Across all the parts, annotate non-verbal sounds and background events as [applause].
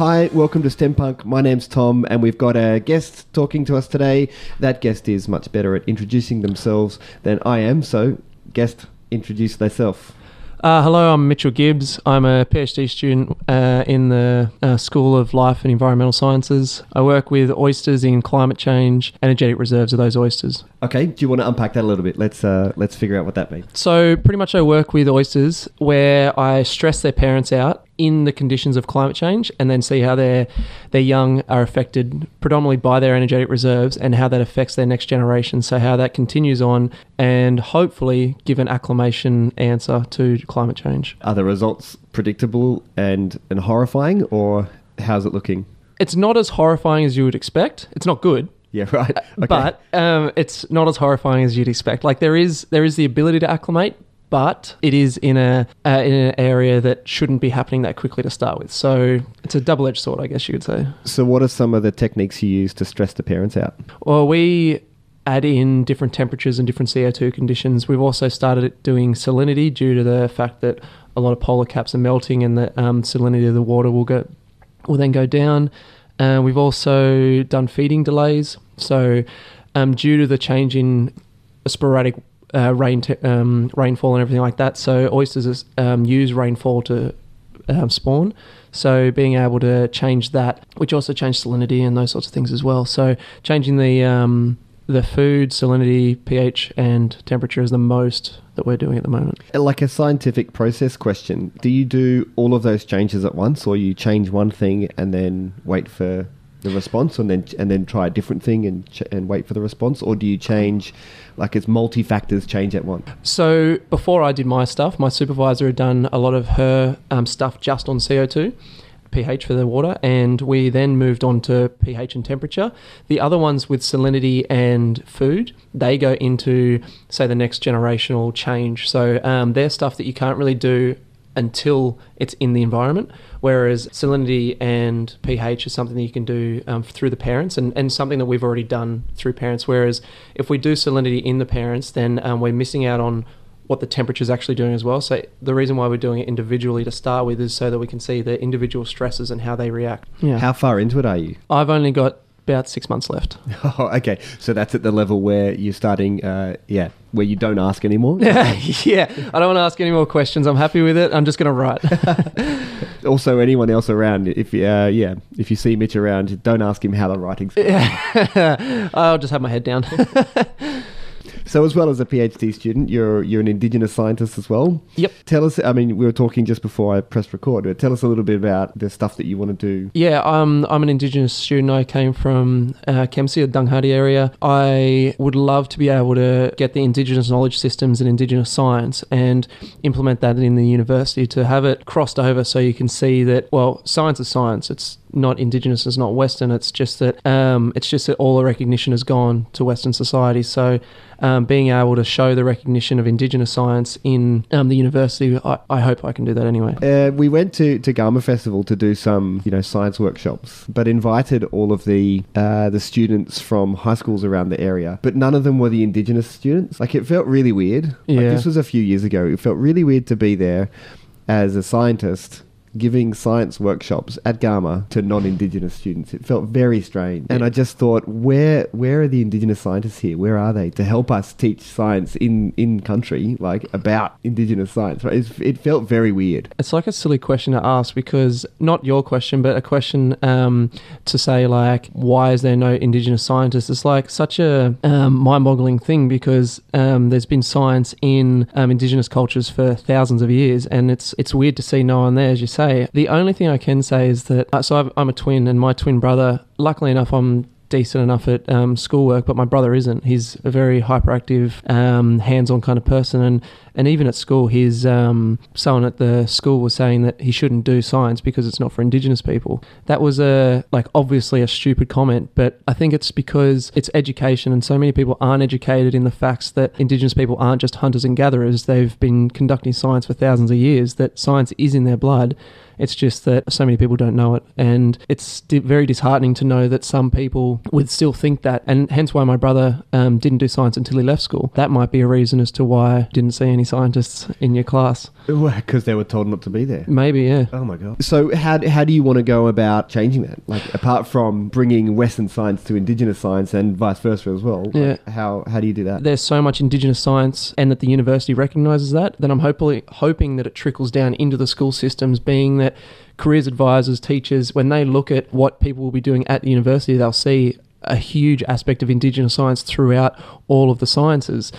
Hi, welcome to STEM Punk. My name's Tom, and we've got a guest talking to us today. That guest is much better at introducing themselves than I am, so, guest, introduce thyself. Uh, hello, I'm Mitchell Gibbs. I'm a PhD student uh, in the uh, School of Life and Environmental Sciences. I work with oysters in climate change, energetic reserves of those oysters. Okay, do you want to unpack that a little bit? Let's uh, let's figure out what that means. So, pretty much, I work with oysters where I stress their parents out in the conditions of climate change and then see how their their young are affected predominantly by their energetic reserves and how that affects their next generation so how that continues on and hopefully give an acclimation answer to climate change Are the results predictable and, and horrifying, or how's it looking? it's not as horrifying as you would expect it's not good Yeah, right. Okay. but um, it's not as horrifying as you'd expect like there is there is the ability to acclimate but it is in a uh, in an area that shouldn't be happening that quickly to start with. So it's a double edged sword, I guess you could say. so, what are some of the techniques you use to stress the parents out? Well, we add in different temperatures and different CO2 conditions. We've also started doing salinity due to the fact that a lot of polar caps are melting and the um, salinity of the water will go will then go down. Uh, we've also done feeding delays. So, um, due to the change in sporadic uh, rain um, rainfall and everything like that, so oysters um, use rainfall to um, spawn. So being able to change that, which also changed salinity and those sorts of things as well. So changing the um, the food salinity, pH, and temperature is the most that we're doing at the moment. Like a scientific process question, do you do all of those changes at once, or you change one thing and then wait for the response, and then and then try a different thing and ch- and wait for the response, or do you change like it's multi factors change at once? So before I did my stuff, my supervisor had done a lot of her um, stuff just on CO2. pH for the water, and we then moved on to pH and temperature. The other ones with salinity and food, they go into, say, the next generational change. So um, they're stuff that you can't really do until it's in the environment, whereas salinity and pH is something that you can do um, through the parents and, and something that we've already done through parents. Whereas if we do salinity in the parents, then um, we're missing out on what the temperature is actually doing as well. So the reason why we're doing it individually to start with is so that we can see the individual stresses and how they react. Yeah. How far into it are you? I've only got about six months left. [laughs] Oh, okay. So that's at the level where you're starting, uh, yeah, where you don't ask anymore. [laughs] yeah, I don't want to ask any more questions. I'm happy with it. I'm just going to write. [laughs] also, anyone else around, if you, uh, yeah, if you see Mitch around, don't ask him how the writing's. I'll just have my head down. So, as well as a PhD student, you're you're an Indigenous scientist as well. Yep. Tell us. I mean, we were talking just before I pressed record. But tell us a little bit about the stuff that you want to do. Yeah, um, I'm an Indigenous student. I came from uh, Kempsey, the Dunghutti area. I would love to be able to get the Indigenous knowledge systems and Indigenous science and implement that in the university to have it crossed over so you can see that, well, science is science. It's not indigenous it's not western it's just that um, it's just that all the recognition has gone to western society so um, being able to show the recognition of indigenous science in um, the university I, I hope i can do that anyway Uh, we went to to Garma Festival to do some, you know, science workshops, but invited all of the uh, the students from high schools around the area. But none of them were the Indigenous students. Like it felt really weird. Like, Yeah. this was a few years ago. It felt really weird to be there as a scientist giving science workshops at Garma to non-indigenous students. It felt very strange. And I just thought, where where are the indigenous scientists here? Where are they to help us teach science in in country like about indigenous science? Right? It's, it felt very weird. It's like a silly question to ask because not your question, but a question um, to say like, why is there no Indigenous scientists? It's like such a um, mind-boggling thing because um, there's been science in um, Indigenous cultures for thousands of years, and it's it's weird to see no one there, as you say. The only thing I can say is that uh, so I've, I'm a twin, and my twin brother. Luckily enough, I'm decent enough at um, schoolwork, but my brother isn't. He's a very hyperactive, um, hands-on kind of person, and and even at school, his um, someone at the school was saying that he shouldn't do science because it's not for Indigenous people. That was a like obviously a stupid comment, but I think it's because it's education, and so many people aren't educated in the facts that Indigenous people aren't just hunters and gatherers. They've been conducting science for thousands of years. That science is in their blood. It's just that so many people don't know it, and it's di- very disheartening to know that some people would still think that, and hence why my brother um, didn't do science until he left school. That might be a reason as to why I didn't see any scientists in your class. Because they were told not to be there. Maybe, yeah. Oh my god. So how how do you want to go about changing that? Like apart from bringing Western science to Indigenous science and vice versa as well. like, Yeah. how how do you do that? There's so much Indigenous science, and that the university recognises that. then I'm hopefully hoping that it trickles down into the school systems, being that careers advisors, teachers, when they look at what people will be doing at the university, they'll see a huge aspect of Indigenous science throughout all of the sciences.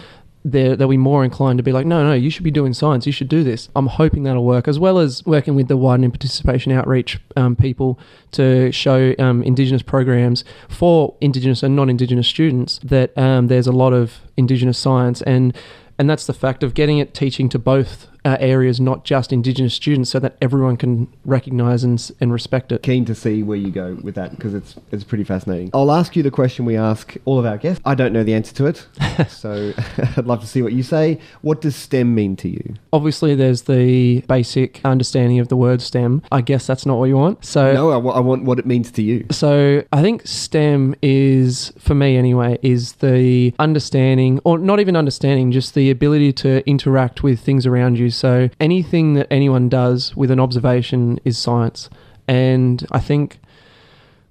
They're, they'll be more inclined to be like, no, no, you should be doing science. You should do this. I'm hoping that'll work, as well as working with the widening participation outreach um, people to show um, Indigenous programs for Indigenous and non-Indigenous students that um, there's a lot of Indigenous science and and that's the fact of getting it teaching to both uh, areas, not just Indigenous students, so that everyone can recognise and, and respect it. Keen to see where you go with that because it's it's pretty fascinating. I'll ask you the question we ask all of our guests. I don't know the answer to it, [laughs] so [laughs] I'd love to see what you say. What does STEM mean to you? Obviously, there's the basic understanding of the word STEM. I guess that's not what you want. So no, I wa- I want what it means to you. So I think STEM is, for me anyway, is the understanding, or not even understanding, just the ability to interact with things around you. So anything that anyone does with an observation is science. And I think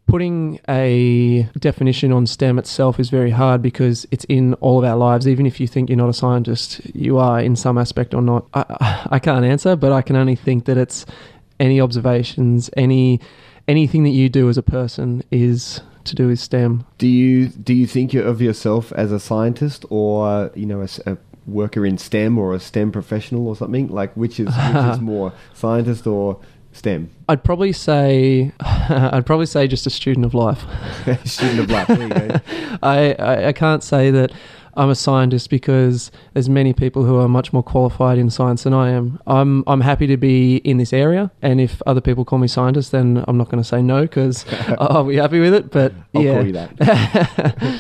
putting a definition on STEM itself is very hard because it's in all of our lives. Even if you think you're not a scientist, you are in some aspect or not. I, I can't answer, but I can only think that it's any observations, any anything that you do as a person is to do with STEM. Do you do you think of yourself as a scientist or you know a, a worker in STEM or a STEM professional or something? Like which is which is [laughs] more scientist or STEM? I'd probably say [laughs] I'd probably say just a student of life. [laughs] Student of life. There you go. I, I, I can't say that I'm a scientist because there's many people who are much more qualified in science than I am. I'm I'm happy to be in this area, and if other people call me scientist, then I'm not going to say no because I'll be happy with it. But I'll yeah.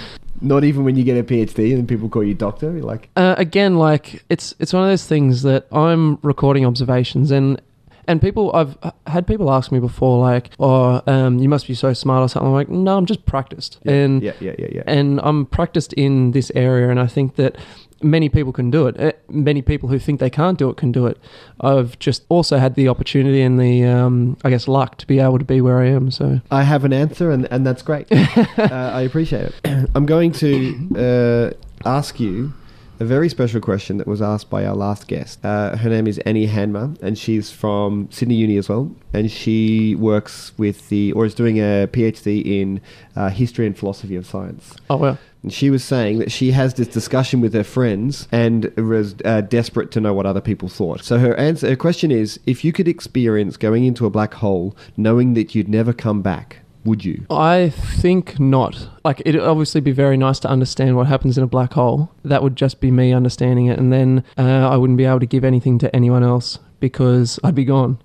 Call you that. Not even when you get a PhD and people call you doctor. You're like, uh, again, like it's it's one of those things that I'm recording observations and. And people, I've had people ask me before, like, "Oh, um, you must be so smart or something." I'm like, "No, I'm just practiced." yeah, and yeah, yeah, yeah, yeah. and I'm practiced in this area, and I think that many people can do it. Uh, Many people who think they can't do it can do it. I've just also had the opportunity and the, um, I guess, luck to be able to be where I am. So I have an answer, and, and that's great. [laughs] uh, I appreciate it. [clears throat] I'm going to uh, ask you a very special question that was asked by our last guest. Uh, her name is Annie Hanma, and she's from Sydney Uni as well. And she works with the, or is doing a PhD in uh, history and philosophy of science. oh well, And she was saying that she has this discussion with her friends and was uh, desperate to know what other people thought. So her answer, her question is: If you could experience going into a black hole, knowing that you'd never come back, would you? I think not. Like it'd obviously be very nice to understand what happens in a black hole. That would just be me understanding it, and then uh, I wouldn't be able to give anything to anyone else because I'd be gone.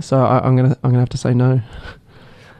So I, I'm gonna I'm gonna have to say no.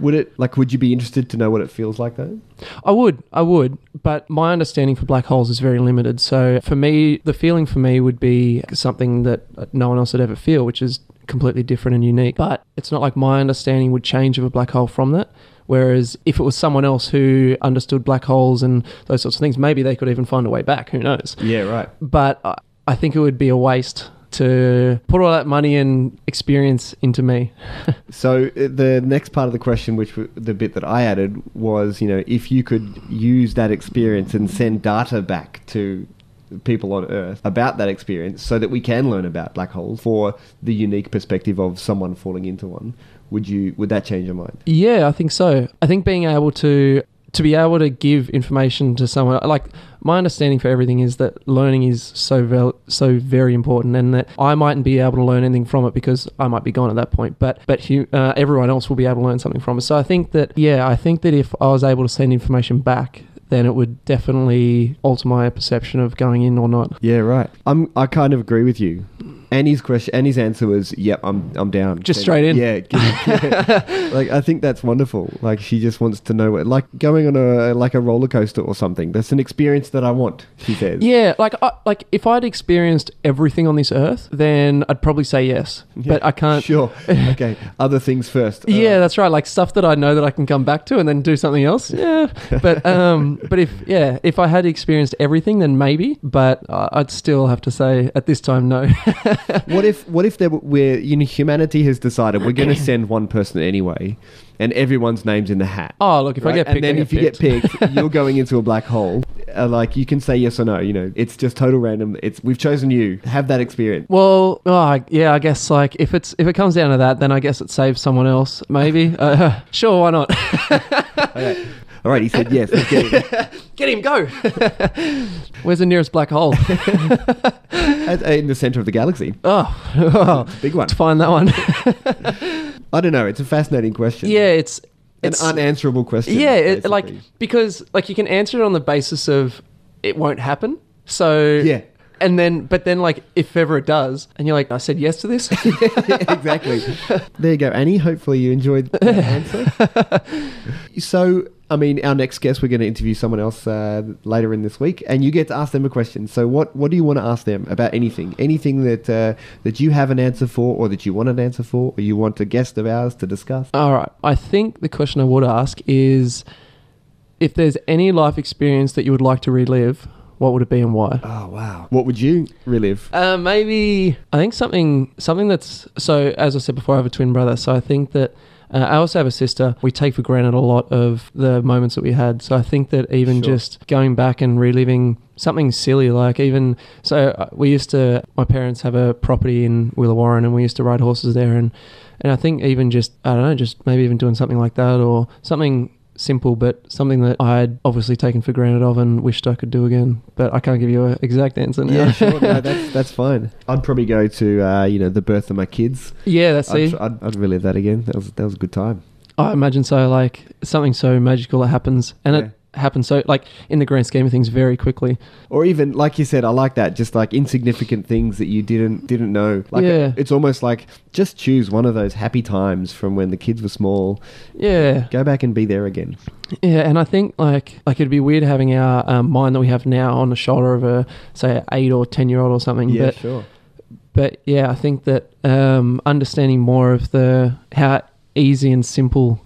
Would it like? Would you be interested to know what it feels like though? I would, I would, but my understanding for black holes is very limited. So for me, the feeling for me would be something that no one else would ever feel, which is completely different and unique. But it's not like my understanding would change of a black hole from that. Whereas if it was someone else who understood black holes and those sorts of things, maybe they could even find a way back. Who knows? Yeah, right. But I- I think it would be a waste to put all that money and experience into me. [laughs] So uh, the next part of the question, which the bit that I added was, you know, if you could use that experience and send data back to people on Earth about that experience, so that we can learn about black holes for the unique perspective of someone falling into one, would you? Would that change your mind? Yeah, I think so. I think being able to to be able to give information to someone like my understanding for everything is that learning is so so very important and that I mightn't be able to learn anything from it because I might be gone at that point but but uh, everyone else will be able to learn something from it so I think that yeah I think that if I was able to send information back then it would definitely alter my perception of going in or not Yeah, right. I'm. I kind of agree with you. Annie's question, Annie's answer was, "Yep, I'm, I'm down." Just straight in. Yeah, [laughs] yeah. like I think that's wonderful. Like she just wants to know what, like going on a like a roller coaster or something. That's an experience that I want. She says. Yeah, like I, like if I'd experienced everything on this earth, then I'd probably say yes. But I can't. Sure. [laughs] Okay. Other things first. Uh, Yeah, that's right. Like stuff that I know that I can come back to and then do something else. Yeah, but um, but if yeah, if I had experienced everything, then maybe. But I- I'd still have to say at this time, no. [laughs] [laughs] What if what if there were, we're you know humanity has decided we're going to send one person anyway, and everyone's names in the hat. oh, look, if I right? get picked, and then I if you get picked, [laughs] you're going into a black hole. Uh, like you can say yes or no. You know, it's just total random. It's we've chosen you. Have that experience. Well, oh, I- yeah, I guess like if it's if it comes down to that, then I guess it saves someone else. Maybe. [laughs] Uh, sure, why not? Okay. All right. He said yes. Let's get it. [laughs] Get him, go. [laughs] Where's the nearest black hole? [laughs] At- uh, in the center of the galaxy. Oh, oh Big one. to find that one. I don't know. It's a fascinating question. yeah, it's An it's unanswerable question. yeah, it, like basically. because like you can answer it on the basis of it won't happen. So Yeah. and then but then like if ever it does, and you're like, I said yes to this. exactly. There you go, Annie. Hopefully you enjoyed the answer. So, I mean, our next guest, we're going to interview someone else uh, later in this week, and you get to ask them a question. So, what what do you want to ask them about anything? Anything that uh, that you have an answer for, or that you want an answer for, or you want a guest of ours to discuss? All right. I think the question I would ask is if there's any life experience that you would like to relive, what would it be and why? Oh wow! What would you relive? Uh, maybe I think something something that's so as I said before, I have a twin brother, so I think that uh, I also have a sister. We take for granted a lot of the moments that we had. So I think that even Sure. just going back and reliving something silly, like even so, uh, we used to. My parents have a property in Willawarrin, and we used to ride horses there, and and I think even just I don't know, just maybe even doing something like that or something simple, but something that I'd obviously taken for granted of and wished I could do again. But I can't give you an exact answer now. Yeah, sure. No, [laughs] that's that's fine. I'd probably go to uh, you know the birth of my kids. yeah, that's I'd, it. I'd, I'd relive that again. That was that was a good time. I imagine so. Like something so magical that happens, and Yeah. it happens so like in the grand scheme of things very quickly. Or even like you said, I like that. Just like insignificant things that you didn't didn't know. Like Yeah. it's almost like just choose one of those happy times from when the kids were small. Yeah, Go back and be there again. yeah, and I think like like it'd be weird having our um, mind that we have now on the shoulder of a say eight or ten year old or something. Yeah, but sure. but yeah, I think that um, understanding more of the how easy and simple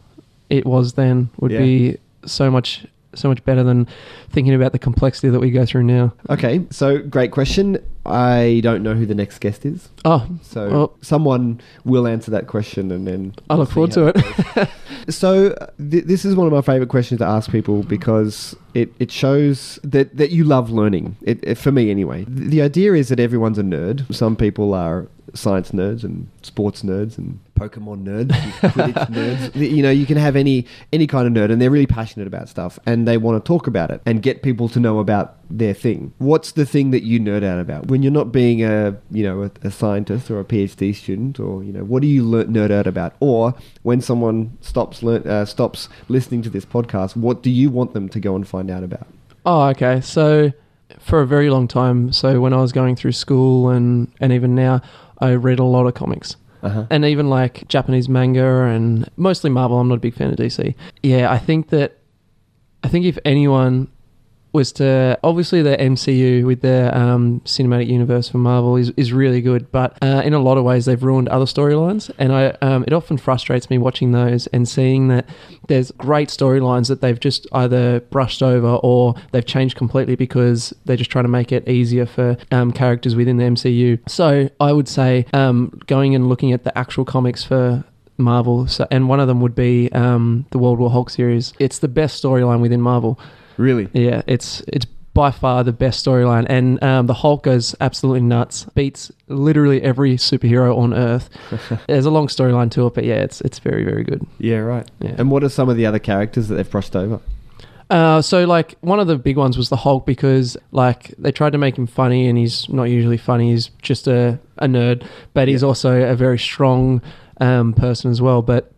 it was then would Yeah. be so much so much better than thinking about the complexity that we go through now. Okay, so great question. I don't know who the next guest is, Oh, so Well- someone will answer that question, and then I look forward to it. goes. [laughs] so uh, th- this is one of my favorite questions to ask people because it, it shows that, that you love learning. It, it- for me, anyway. The, the idea is that everyone's a nerd. Some people are science nerds and sports nerds and Pokemon nerds, [laughs] Quidditch nerds. You know, you can have any any kind of nerd, and they're really passionate about stuff, and they want to talk about it and get people to know about their thing. What's the thing that you nerd out about when you're not being a you know a, a scientist or a PhD student, or you know what do you learn, nerd out about? Or when someone stops learn, uh, stops listening to this podcast, what do you want them to go and find out about? Oh, okay. So for a very long time, so when I was going through school and and even now, I read a lot of comics. Uh-huh. And even like Japanese manga and mostly Marvel. I'm not a big fan of DC. Yeah, I think that I think if anyone was to obviously the MCU with their um, cinematic universe for Marvel is, is really good, but uh, in a lot of ways they've ruined other storylines, and I um, it often frustrates me watching those and seeing that there's great storylines that they've just either brushed over or they've changed completely because they're just trying to make it easier for um, characters within the MCU. So I would say um, going and looking at the actual comics for Marvel, so, and one of them would be um, the World War Hulk series. It's the best storyline within Marvel. Really? Yeah, it's it's by far the best storyline, and um, the Hulk goes absolutely nuts, beats literally every superhero on Earth. [laughs] There's a long storyline to it, but yeah, it's it's very very good. Yeah, right. Yeah. And what are some of the other characters that they've crossed over? Uh, so like one of the big ones was the Hulk because like they tried to make him funny, and he's not usually funny. He's just a a nerd, but he's Yeah. also a very strong um, person as well. But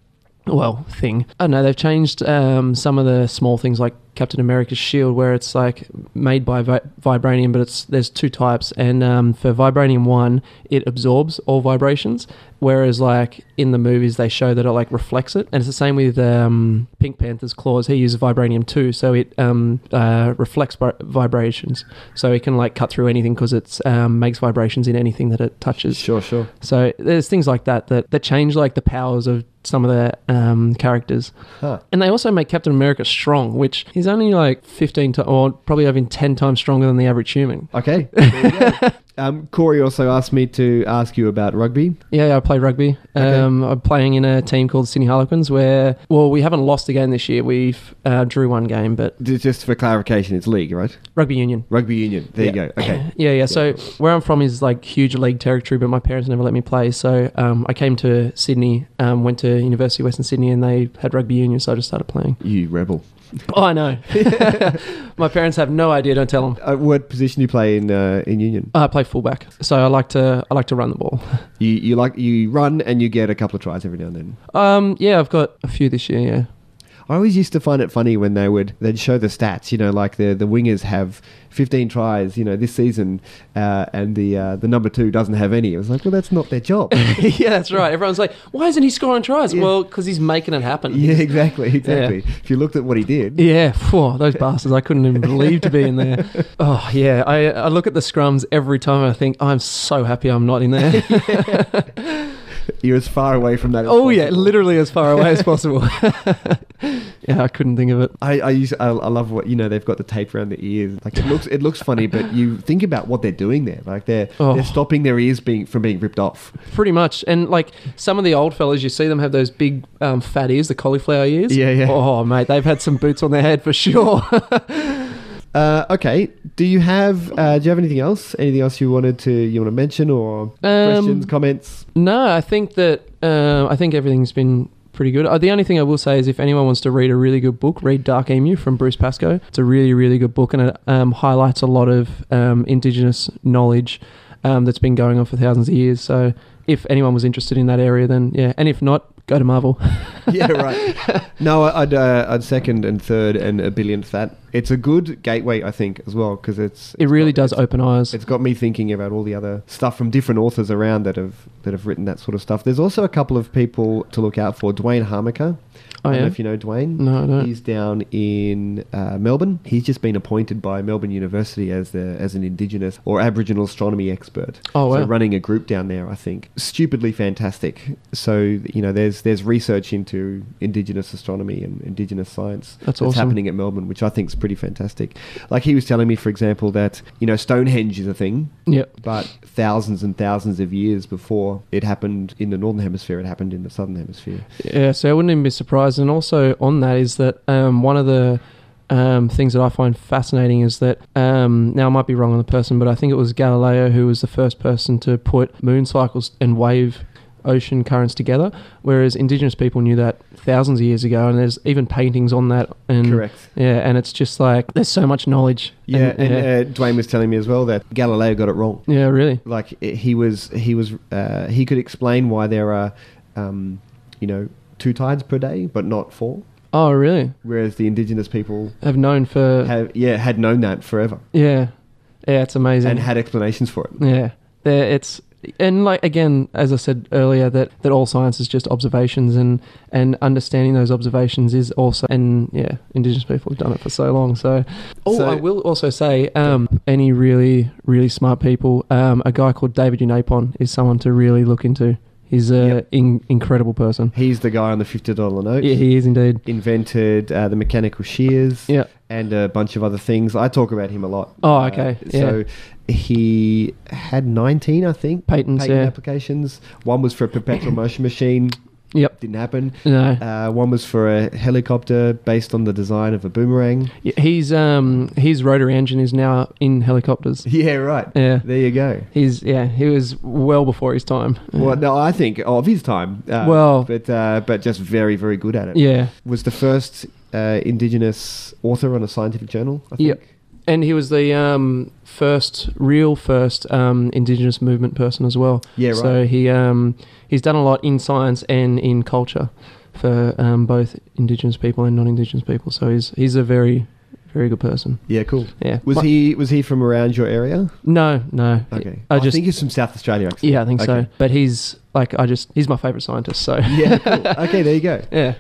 well, thing. I don't know. They've changed um, some of the small things like Captain America's shield, where it's like made by vi- vibranium, but it's there's two types, and um, for vibranium one, it absorbs all vibrations, whereas like in the movies they show that it like reflects it, and it's the same with um, Pink Panther's claws. He uses vibranium too, so it um, uh, reflects vi- vibrations, so it can like cut through anything because it um, makes vibrations in anything that it touches. Sure, sure. So there's things like that that, that change like the powers of some of the um, characters. Huh. And they also make Captain America strong, which he's only like 15 to, or probably even 10 times stronger than the average human. Okay. there you go. um, Corey also asked me to ask you about rugby. Yeah, I play rugby. Okay. Um, I'm playing in a team called Sydney Harlequins where, well, we haven't lost a game this year. We've uh, drew one game, but Just for clarification, it's league, right? rugby union. Rugby union. There Yeah. you go. Okay. [coughs] Yeah, yeah. So where I'm from is like huge league territory, but my parents never let me play. So um, I came to Sydney, um, went to University of Western Sydney, and they had rugby union, so I just started playing. You rebel. Oh, I know. [laughs] my parents have no idea. Don't tell them. Uh, what position do you play in uh, in union? I play fullback, so I like to I like to run the ball. You you like you run and you get a couple of tries every now and then. Um, yeah, I've got a few this year. Yeah. I always used to find it funny when they would they'd show the stats. You know, like the the wingers have 15 tries. You know, this season, uh, and the uh, the number two doesn't have any. It was like, well, that's not their job. [laughs] yeah, that's right. Everyone's like, why isn't he scoring tries? Yeah. Well, because he's making it happen. yeah, exactly, exactly. If you looked at what he did, Yeah, phew, those bastards! I couldn't even believe to be in there. [laughs] Oh yeah, I, I look at the scrums every time and I think I'm so happy I'm not in there. [laughs] you're as far away from that. As oh yeah, literally as far away as possible. [laughs] [laughs] yeah, I couldn't think of it. I, I use I, I love what you know they've got the tape around the ears like it looks it looks funny but you think about what they're doing there like they're Oh. they're stopping their ears being from being ripped off Pretty much, and like some of the old fellas, you see them have those big um, fat ears, the cauliflower ears. Yeah, yeah. Oh mate, they've had some boots on their head for sure. [laughs] uh, okay do you have uh, do you have anything else anything else you wanted to you want to mention or questions comments No, I think that uh, I think everything's been pretty good. Uh, the only thing I will say is if anyone wants to read a really good book, read Dark Emu from Bruce Pascoe. It's a really, really good book and it um, highlights a lot of um, Indigenous knowledge um, that's been going on for thousands of years. So if anyone was interested in that area, then yeah. And if not, go to Marvel. [laughs] [laughs] yeah right no I'd uh, I'd second and third and a billionth that it's a good gateway I think as well because it's It really got- does open eyes. It's got me thinking about all the other stuff from different authors around that have that have written that sort of stuff. There's also a couple of people to look out for. Duane Hamacher. Oh, I don't yeah? know if you know Duane. No, I don't. He's down in uh, Melbourne. He's just been appointed by Melbourne University as the as an Indigenous or Aboriginal astronomy expert. Oh, So running a group down there, I think. Stupidly fantastic. So you know, there's there's research into Indigenous astronomy and Indigenous science That's awesome. happening at Melbourne, which I think is pretty fantastic. Like he was telling me, for example, that you know Stonehenge is a thing, Yep. but thousands and thousands of years before it happened in the northern hemisphere, it happened in the southern hemisphere. Yeah, so I wouldn't even be surprised. And also on that is that um, one of the um, things that I find fascinating is that um, now I might be wrong on the person, but I think it was Galileo who was the first person to put moon cycles and wave ocean currents together, whereas indigenous people knew that thousands of years ago, and there's even paintings on that. And Correct. Yeah, and it's just like there's so much knowledge. Yeah, and, and uh, Duane was telling me as well that Galileo got it wrong. yeah, really. Like he was, he was, uh, he could explain why there are, um, you know, two tides per day, but not four. Oh, really? Whereas the indigenous people Have known for have, yeah, had known that forever yeah, yeah. It's amazing. and had explanations for it. Yeah, there it's and like again, as I said earlier, that that all science is just observations, and and understanding those observations is also and yeah, indigenous people have done it for so long. So, oh, So- I will also say, um, any really really smart people, um, a guy called David Unaipon is someone to really look into. He's an Yep. in, incredible person. He's the guy on the fifty dollar note. Yeah, he is indeed. Invented uh, the mechanical shears. Yeah. And a bunch of other things. I talk about him a lot. Oh, Uh, okay, So he had 19, I think, Patents, patent yeah. applications. One was for a perpetual [coughs] motion machine. Yep. Didn't happen. No. Uh, one was for a helicopter based on the design of a boomerang. Yeah, He's um his rotary engine is now in helicopters. [laughs] Yeah, right. Yeah. There you go. He's yeah, he was well before his time. Well, no, I think of his time. Uh, Well- but uh, but just very, very good at it. Yeah. Was the first uh, indigenous author on a scientific journal. I think. Yep. And he was the um, first, real first um, Indigenous movement person as well. Yeah, right. So he um, he's done a lot in science and in culture for um, both Indigenous people and non-Indigenous people. So he's he's a very very good person. Yeah, cool. Yeah. Was he was he from around your area? No, no. Okay. I I, just think he's from South Australia. Actually. yeah, I think so. But he's like I just he's my favorite scientist. So Yeah. Cool. [laughs] okay. There you go. yeah.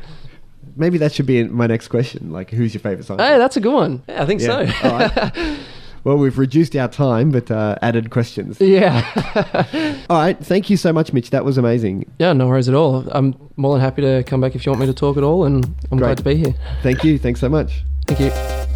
Maybe that should be my next question. Like, who's your favorite scientist? Hey, that's a good one. Yeah, I think Yeah. so. Right. [laughs] Well, we've reduced our time, but uh, added questions. yeah. [laughs] All right. Thank you so much, Mitch. That was amazing. yeah, no worries at all. I'm more than happy to come back if you want me to talk at all, and I'm Great. glad to be here. Thank you. Thanks so much. Thank you.